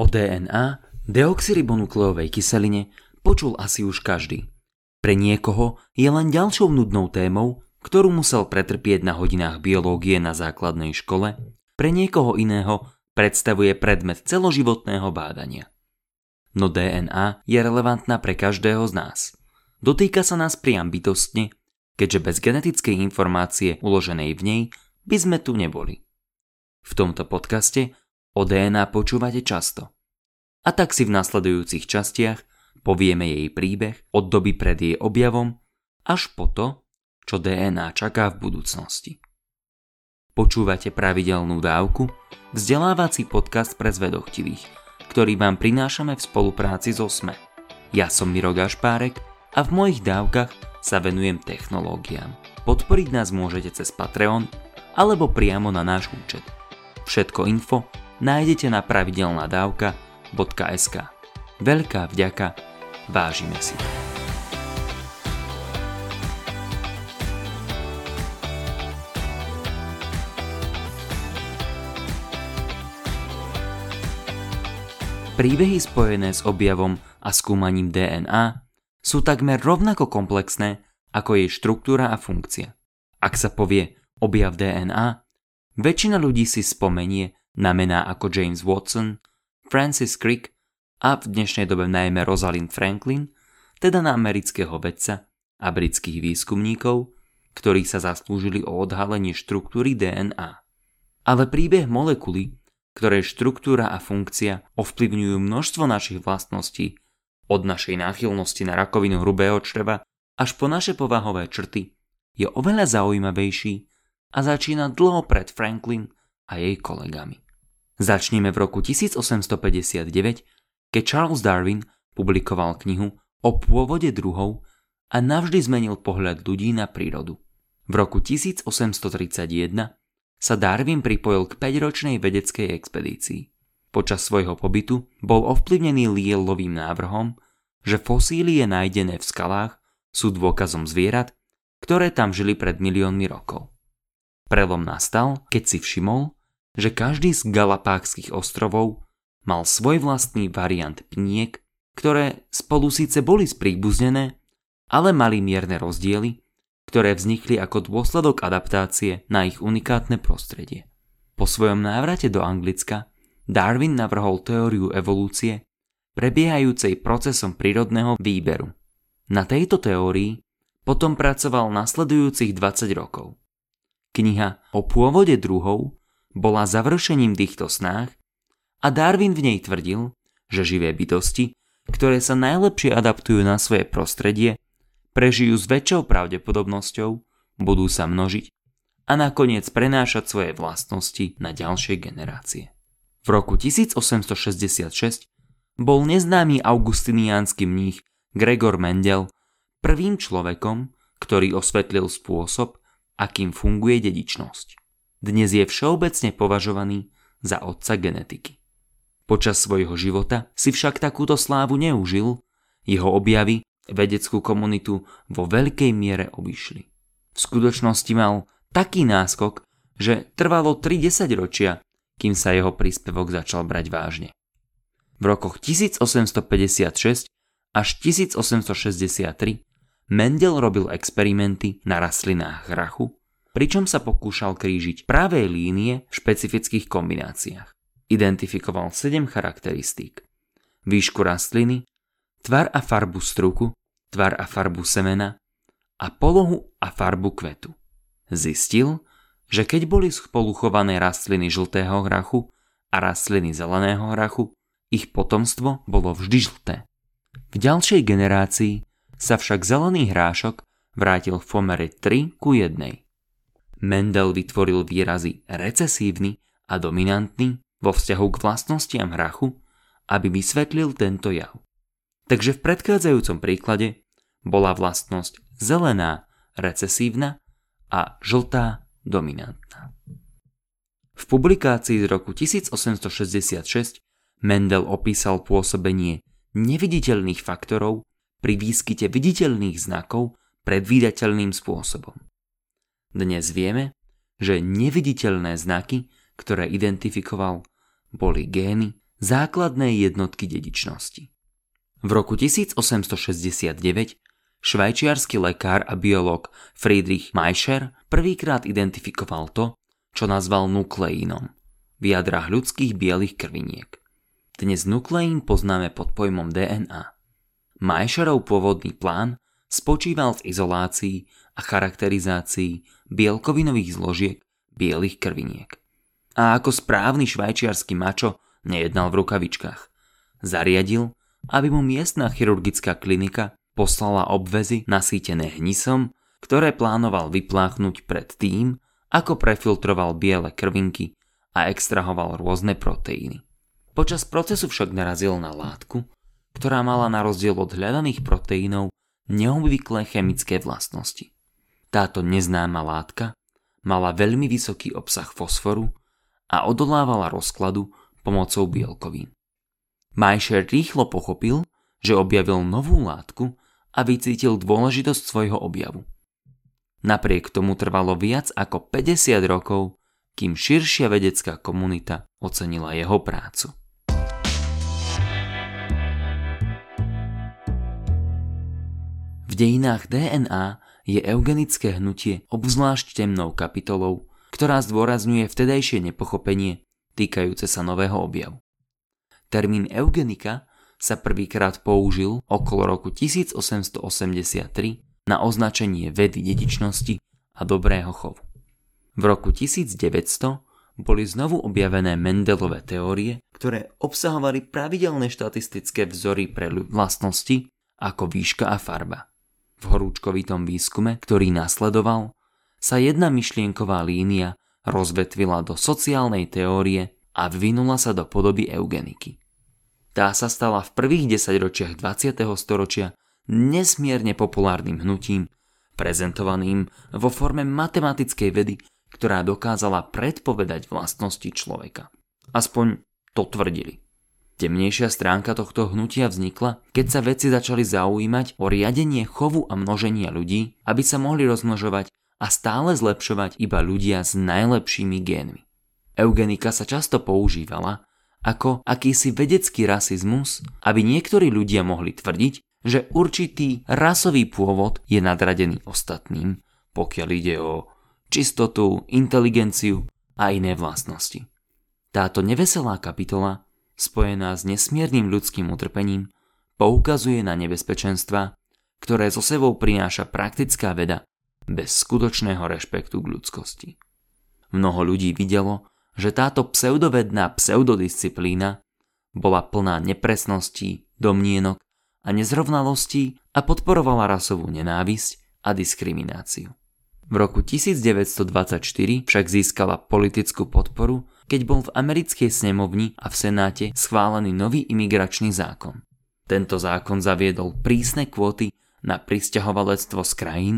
O DNA, deoxyribonukleovej kyseline, počul asi už každý. Pre niekoho je len ďalšou nudnou témou, ktorú musel pretrpieť na hodinách biológie na základnej škole, pre niekoho iného predstavuje predmet celoživotného bádania. No DNA je relevantná pre každého z nás. Dotýka sa nás priam bytostne, keďže bez genetickej informácie uloženej v nej by sme tu neboli. V tomto podcaste O DNA počúvate často. A tak si v nasledujúcich častiach povieme jej príbeh od doby pred jej objavom až po to, čo DNA čaká v budúcnosti. Počúvate pravidelnú dávku, vzdelávací podcast pre zvedochtivých, ktorý vám prinášame v spolupráci so SME. Ja som Miro Gašpárek a v mojich dávkach sa venujem technológiám. Podporiť nás môžete cez Patreon alebo priamo na náš účet. Všetko info nájdete na pravidelnadavka.sk. Veľká vďaka, vážime si. Príbehy spojené s objavom a skúmaním DNA sú takmer rovnako komplexné ako jej štruktúra a funkcia. Ak sa povie objav DNA, väčšina ľudí si spomenie na mená ako James Watson, Francis Crick a v dnešnej dobe najmä Rosalind Franklin, teda na amerického vedca a britských výskumníkov, ktorí sa zaslúžili o odhalenie štruktúry DNA. Ale príbeh molekuly, ktoré štruktúra a funkcia ovplyvňujú množstvo našich vlastností, od našej náchylnosti na rakovinu hrubého čreva až po naše povahové črty, je oveľa zaujímavejší a začína dlho pred Franklin a jej kolegami. Začneme v roku 1859, keď Charles Darwin publikoval knihu o pôvode druhov a navždy zmenil pohľad ľudí na prírodu. V roku 1831 sa Darwin pripojil k 5-ročnej vedeckej expedícii. Počas svojho pobytu bol ovplyvnený Lielovým návrhom, že fosílie nájdené v skalách sú dôkazom zvierat, ktoré tam žili pred miliónmi rokov. Prelom nastal, keď si všimol, že každý z Galapákskych ostrovov mal svoj vlastný variant pniek, ktoré spolu síce boli spríbuznené, ale mali mierne rozdiely, ktoré vznikli ako dôsledok adaptácie na ich unikátne prostredie. Po svojom návrate do Anglicka Darwin navrhol teóriu evolúcie, prebiehajúcej procesom prírodného výberu. Na tejto teórii potom pracoval nasledujúcich 20 rokov. Kniha o pôvode druhov bola završením týchto snách a Darwin v nej tvrdil, že živé bytosti, ktoré sa najlepšie adaptujú na svoje prostredie, prežijú s väčšou pravdepodobnosťou, budú sa množiť a nakoniec prenášať svoje vlastnosti na ďalšie generácie. V roku 1866 bol neznámy augustiniánsky mních Gregor Mendel prvým človekom, ktorý osvetlil spôsob, akým funguje dedičnosť. Dnes je všeobecne považovaný za otca genetiky. Počas svojho života si však takúto slávu neužil, jeho objavy vedeckú komunitu vo veľkej miere obišli. V skutočnosti mal taký náskok, že trvalo 30 ročia, kým sa jeho príspevok začal brať vážne. V rokoch 1856 až 1863 Mendel robil experimenty na rastlinách hrachu pričom sa pokúšal krížiť pravé línie v špecifických kombináciách. Identifikoval 7 charakteristík. Výšku rastliny, tvar a farbu struku, tvar a farbu semena a polohu a farbu kvetu. Zistil, že keď boli spolu chované rastliny žltého hrachu a rastliny zeleného hrachu, ich potomstvo bolo vždy žlté. V ďalšej generácii sa však zelený hrášok vrátil v pomere 3 ku 1. Mendel vytvoril výrazy recesívny a dominantný vo vzťahu k vlastnostiam hrachu, aby vysvetlil tento jav. Takže v predchádzajúcom príklade bola vlastnosť zelená recesívna a žltá dominantná. V publikácii z roku 1866 Mendel opísal pôsobenie neviditeľných faktorov pri výskyte viditeľných znakov predvídateľným spôsobom. Dnes vieme, že neviditeľné znaky, ktoré identifikoval, boli gény základné jednotky dedičnosti. V roku 1869 švajčiarsky lekár a biolog Friedrich Maischer prvýkrát identifikoval to, čo nazval nukleínom v jadrách ľudských bielých krviniek. Dnes nukleín poznáme pod pojmom DNA. Maischerov pôvodný plán spočíval v izolácii a charakterizácii bielkovinových zložiek bielých krviniek. A ako správny švajčiarsky mačo nejednal v rukavičkách. Zariadil, aby mu miestna chirurgická klinika poslala obvezy nasýtené hnisom, ktoré plánoval vypláchnuť pred tým, ako prefiltroval biele krvinky a extrahoval rôzne proteíny. Počas procesu však narazil na látku, ktorá mala na rozdiel od hľadaných proteínov neobvyklé chemické vlastnosti. Táto neznáma látka mala veľmi vysoký obsah fosforu a odolávala rozkladu pomocou bielkovín. Majšer rýchlo pochopil, že objavil novú látku a vycítil dôležitosť svojho objavu. Napriek tomu trvalo viac ako 50 rokov, kým širšia vedecká komunita ocenila jeho prácu. V dejinách DNA je eugenické hnutie obzvlášť temnou kapitolou, ktorá zdôrazňuje vtedajšie nepochopenie týkajúce sa nového objavu. Termín eugenika sa prvýkrát použil okolo roku 1883 na označenie vedy dedičnosti a dobrého chovu. V roku 1900 boli znovu objavené Mendelové teórie, ktoré obsahovali pravidelné štatistické vzory pre vlastnosti ako výška a farba. V horúčkovitom výskume, ktorý nasledoval, sa jedna myšlienková línia rozvetvila do sociálnej teórie a vyvinula sa do podoby eugeniky. Tá sa stala v prvých desaťročiach 20. storočia nesmierne populárnym hnutím, prezentovaným vo forme matematickej vedy, ktorá dokázala predpovedať vlastnosti človeka. Aspoň to tvrdili. Temnejšia stránka tohto hnutia vznikla, keď sa vedci začali zaujímať o riadenie chovu a množenia ľudí, aby sa mohli rozmnožovať a stále zlepšovať iba ľudia s najlepšími génmi. Eugenika sa často používala ako akýsi vedecký rasizmus, aby niektorí ľudia mohli tvrdiť, že určitý rasový pôvod je nadradený ostatným, pokiaľ ide o čistotu, inteligenciu a iné vlastnosti. Táto neveselá kapitola spojená s nesmiernym ľudským utrpením, poukazuje na nebezpečenstva, ktoré so sebou prináša praktická veda bez skutočného rešpektu k ľudskosti. Mnoho ľudí videlo, že táto pseudovedná pseudodisciplína bola plná nepresností, domnienok a nezrovnalostí a podporovala rasovú nenávisť a diskrimináciu. V roku 1924 však získala politickú podporu keď bol v americkej snemovni a v senáte schválený nový imigračný zákon. Tento zákon zaviedol prísne kvóty na pristahovalectvo z krajín,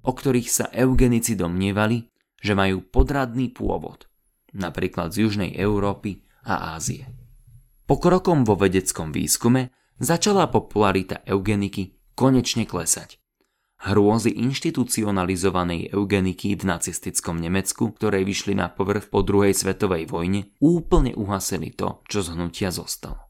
o ktorých sa eugenici domnievali, že majú podradný pôvod, napríklad z Južnej Európy a Ázie. Pokrokom vo vedeckom výskume začala popularita eugeniky konečne klesať Hrôzy inštitucionalizovanej eugeniky v nacistickom Nemecku, ktoré vyšli na povrch po druhej svetovej vojne, úplne uhasili to, čo z hnutia zostalo.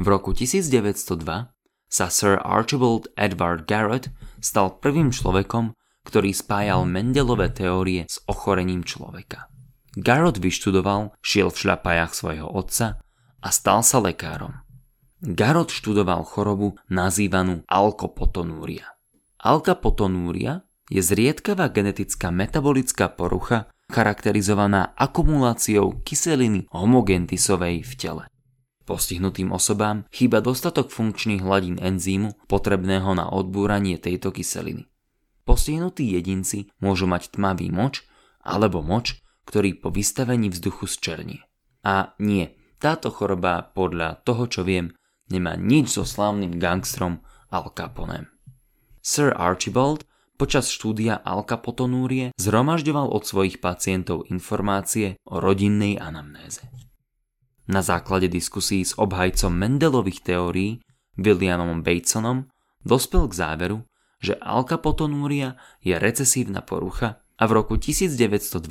V roku 1902 sa Sir Archibald Edward Garrett stal prvým človekom, ktorý spájal Mendelové teórie s ochorením človeka. Garrett vyštudoval, šiel v šľapajach svojho otca a stal sa lekárom. Garrett študoval chorobu nazývanú alkopotonúria. Alkapotonúria je zriedkavá genetická metabolická porucha charakterizovaná akumuláciou kyseliny homogentisovej v tele. Postihnutým osobám chýba dostatok funkčných hladín enzýmu potrebného na odbúranie tejto kyseliny. Postihnutí jedinci môžu mať tmavý moč alebo moč, ktorý po vystavení vzduchu zčernie. A nie, táto choroba podľa toho, čo viem, nemá nič so slávnym gangstrom Al Caponem. Sir Archibald počas štúdia alkapotonúrie zhromažďoval od svojich pacientov informácie o rodinnej anamnéze. Na základe diskusí s obhajcom Mendelových teórií Williamom Batesonom dospel k záveru, že alkapotonúria je recesívna porucha a v roku 1902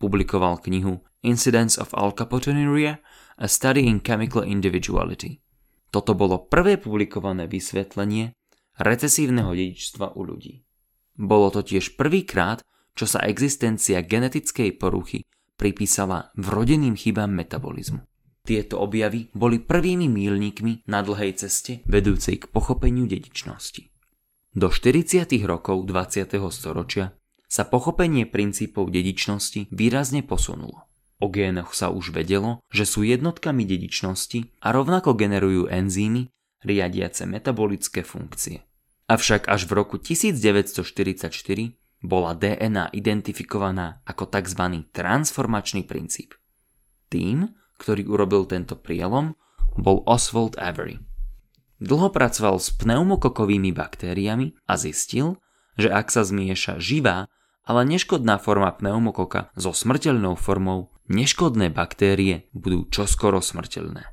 publikoval knihu Incidents of Alkapotonuria A Study in Chemical Individuality. Toto bolo prvé publikované vysvetlenie recesívneho dedičstva u ľudí. Bolo to tiež prvýkrát, čo sa existencia genetickej poruchy pripísala vrodeným chybám metabolizmu. Tieto objavy boli prvými mílnikmi na dlhej ceste vedúcej k pochopeniu dedičnosti. Do 40. rokov 20. storočia sa pochopenie princípov dedičnosti výrazne posunulo. O génoch sa už vedelo, že sú jednotkami dedičnosti a rovnako generujú enzymy riadiace metabolické funkcie. Avšak až v roku 1944 bola DNA identifikovaná ako tzv. transformačný princíp. Tým, ktorý urobil tento prielom, bol Oswald Avery. Dlho pracoval s pneumokokovými baktériami a zistil, že ak sa zmieša živá, ale neškodná forma pneumokoka so smrteľnou formou, neškodné baktérie budú čoskoro smrteľné.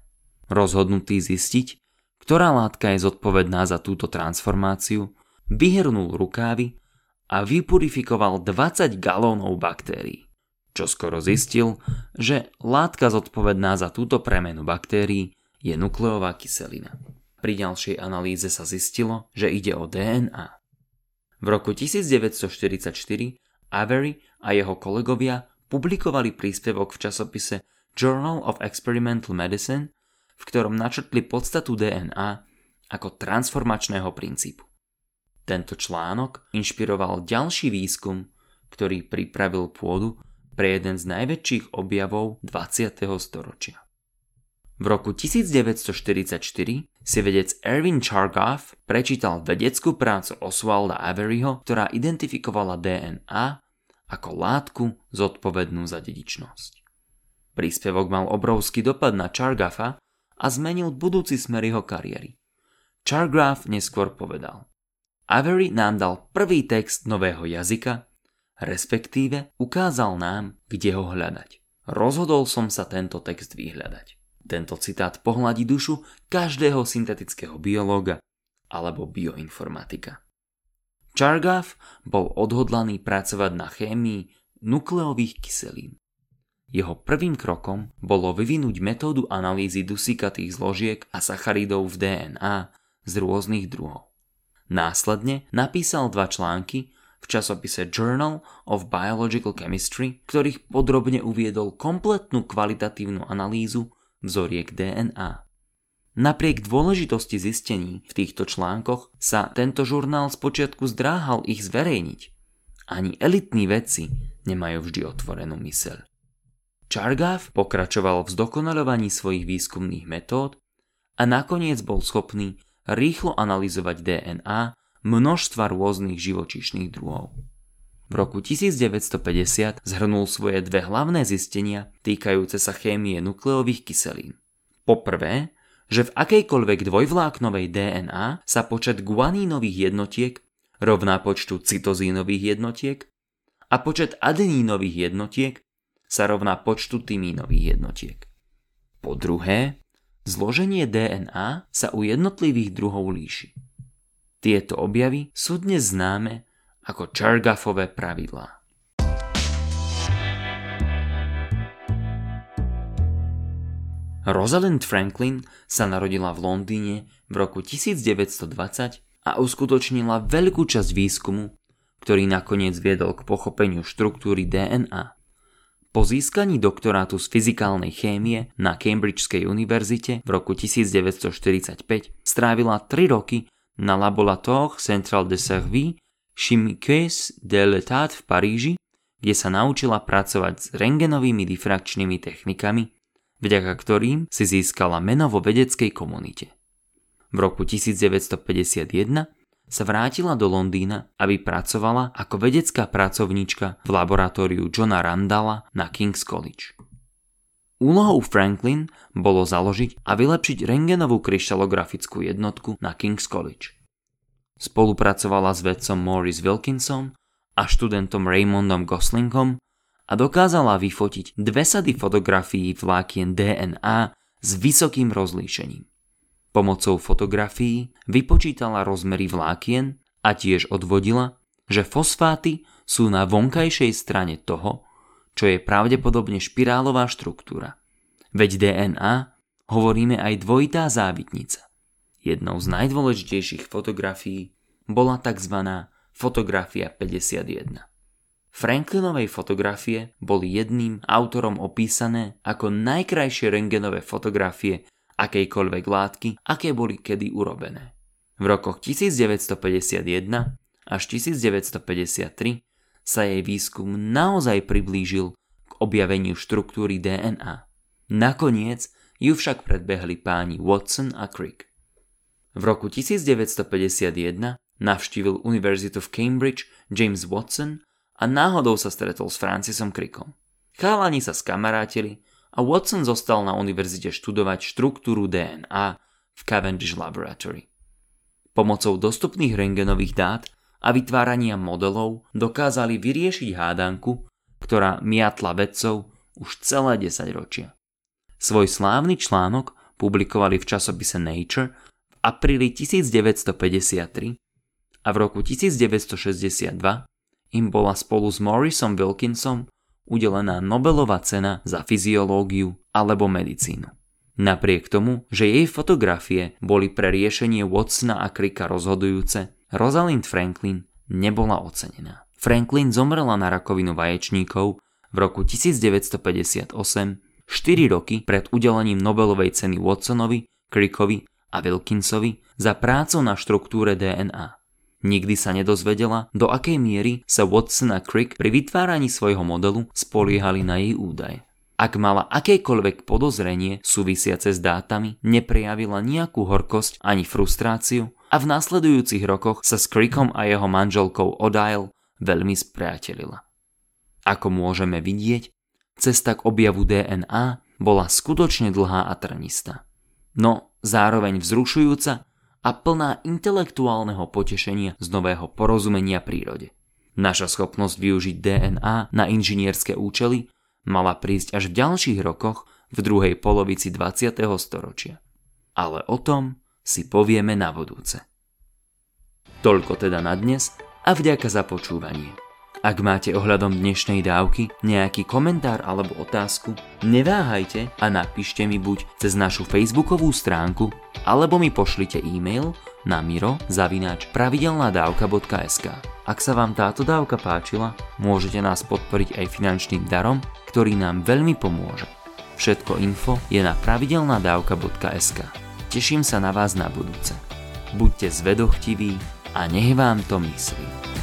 Rozhodnutý zistiť, ktorá látka je zodpovedná za túto transformáciu, vyhrnul rukávy a vypurifikoval 20 galónov baktérií. Čo skoro zistil, že látka zodpovedná za túto premenu baktérií je nukleová kyselina. Pri ďalšej analýze sa zistilo, že ide o DNA. V roku 1944 Avery a jeho kolegovia publikovali príspevok v časopise Journal of Experimental Medicine, v ktorom načrtli podstatu DNA ako transformačného princípu. Tento článok inšpiroval ďalší výskum, ktorý pripravil pôdu pre jeden z najväčších objavov 20. storočia. V roku 1944 si vedec Erwin Chargaff prečítal vedeckú prácu Oswalda Averyho, ktorá identifikovala DNA ako látku zodpovednú za dedičnosť. Príspevok mal obrovský dopad na Chargaffa a zmenil budúci smer jeho kariéry. Chargaff neskôr povedal Avery nám dal prvý text nového jazyka, respektíve ukázal nám, kde ho hľadať. Rozhodol som sa tento text vyhľadať. Tento citát pohľadí dušu každého syntetického biológa alebo bioinformatika. Chargaff bol odhodlaný pracovať na chémii nukleových kyselín. Jeho prvým krokom bolo vyvinúť metódu analýzy dusikatých zložiek a sacharidov v DNA z rôznych druhov. Následne napísal dva články v časopise Journal of Biological Chemistry, ktorých podrobne uviedol kompletnú kvalitatívnu analýzu vzoriek DNA. Napriek dôležitosti zistení v týchto článkoch sa tento žurnál spočiatku zdráhal ich zverejniť. Ani elitní vedci nemajú vždy otvorenú myseľ. Chargaff pokračoval v zdokonaľovaní svojich výskumných metód a nakoniec bol schopný rýchlo analyzovať DNA množstva rôznych živočíšnych druhov. V roku 1950 zhrnul svoje dve hlavné zistenia týkajúce sa chémie nukleových kyselín. Poprvé, že v akejkoľvek dvojvláknovej DNA sa počet guanínových jednotiek rovná počtu cytozínových jednotiek a počet adenínových jednotiek sa rovná počtu tymínových jednotiek. Po druhé, Zloženie DNA sa u jednotlivých druhov líši. Tieto objavy sú dnes známe ako Chargaffové pravidlá. Rosalind Franklin sa narodila v Londýne v roku 1920 a uskutočnila veľkú časť výskumu, ktorý nakoniec viedol k pochopeniu štruktúry DNA. Po získaní doktorátu z fyzikálnej chémie na Cambridgeskej univerzite v roku 1945 strávila 3 roky na Laboratoire Central de Servie Chimiques de l'État v Paríži, kde sa naučila pracovať s rengenovými difrakčnými technikami, vďaka ktorým si získala meno vo vedeckej komunite. V roku 1951 sa vrátila do Londýna, aby pracovala ako vedecká pracovníčka v laboratóriu Johna Randalla na King's College. Úlohou Franklin bolo založiť a vylepšiť rengenovú kryštalografickú jednotku na King's College. Spolupracovala s vedcom Maurice Wilkinson a študentom Raymondom Goslingom a dokázala vyfotiť dve sady fotografií vlákien DNA s vysokým rozlíšením. Pomocou fotografií vypočítala rozmery vlákien a tiež odvodila, že fosfáty sú na vonkajšej strane toho, čo je pravdepodobne špirálová štruktúra. Veď DNA hovoríme aj dvojitá závitnica. Jednou z najdôležitejších fotografií bola tzv. fotografia 51. Franklinovej fotografie boli jedným autorom opísané ako najkrajšie rengenové fotografie akejkoľvek látky, aké boli kedy urobené. V rokoch 1951 až 1953 sa jej výskum naozaj priblížil k objaveniu štruktúry DNA. Nakoniec ju však predbehli páni Watson a Crick. V roku 1951 navštívil Univerzitu v Cambridge James Watson a náhodou sa stretol s Francisom Crickom. Chalani sa skamarátili a Watson zostal na univerzite študovať štruktúru DNA v Cavendish Laboratory. Pomocou dostupných rengenových dát a vytvárania modelov dokázali vyriešiť hádanku, ktorá miatla vedcov už celé 10 ročia. Svoj slávny článok publikovali v časopise Nature v apríli 1953 a v roku 1962 im bola spolu s Morrisom Wilkinsom udelená Nobelová cena za fyziológiu alebo medicínu. Napriek tomu, že jej fotografie boli pre riešenie Watsona a Cricka rozhodujúce, Rosalind Franklin nebola ocenená. Franklin zomrela na rakovinu vaječníkov v roku 1958, 4 roky pred udelením Nobelovej ceny Watsonovi, Crickovi a Wilkinsovi za prácu na štruktúre DNA. Nikdy sa nedozvedela, do akej miery sa Watson a Crick pri vytváraní svojho modelu spoliehali na jej údaje. Ak mala akékoľvek podozrenie súvisiace s dátami, neprejavila nejakú horkosť ani frustráciu a v následujúcich rokoch sa s Crickom a jeho manželkou Odile veľmi spriatelila. Ako môžeme vidieť, cesta k objavu DNA bola skutočne dlhá a trnistá. No zároveň vzrušujúca a plná intelektuálneho potešenia z nového porozumenia prírode. Naša schopnosť využiť DNA na inžinierské účely mala prísť až v ďalších rokoch v druhej polovici 20. storočia. Ale o tom si povieme na budúce. Toľko teda na dnes a vďaka za počúvanie. Ak máte ohľadom dnešnej dávky nejaký komentár alebo otázku, neváhajte a napíšte mi buď cez našu facebookovú stránku, alebo mi pošlite e-mail na miro zavináč pravidelnadavka.sk. Ak sa vám táto dávka páčila, môžete nás podporiť aj finančným darom, ktorý nám veľmi pomôže. Všetko info je na pravidelnadavka.sk. Teším sa na vás na budúce. Buďte zvedochtiví a nech vám to myslí.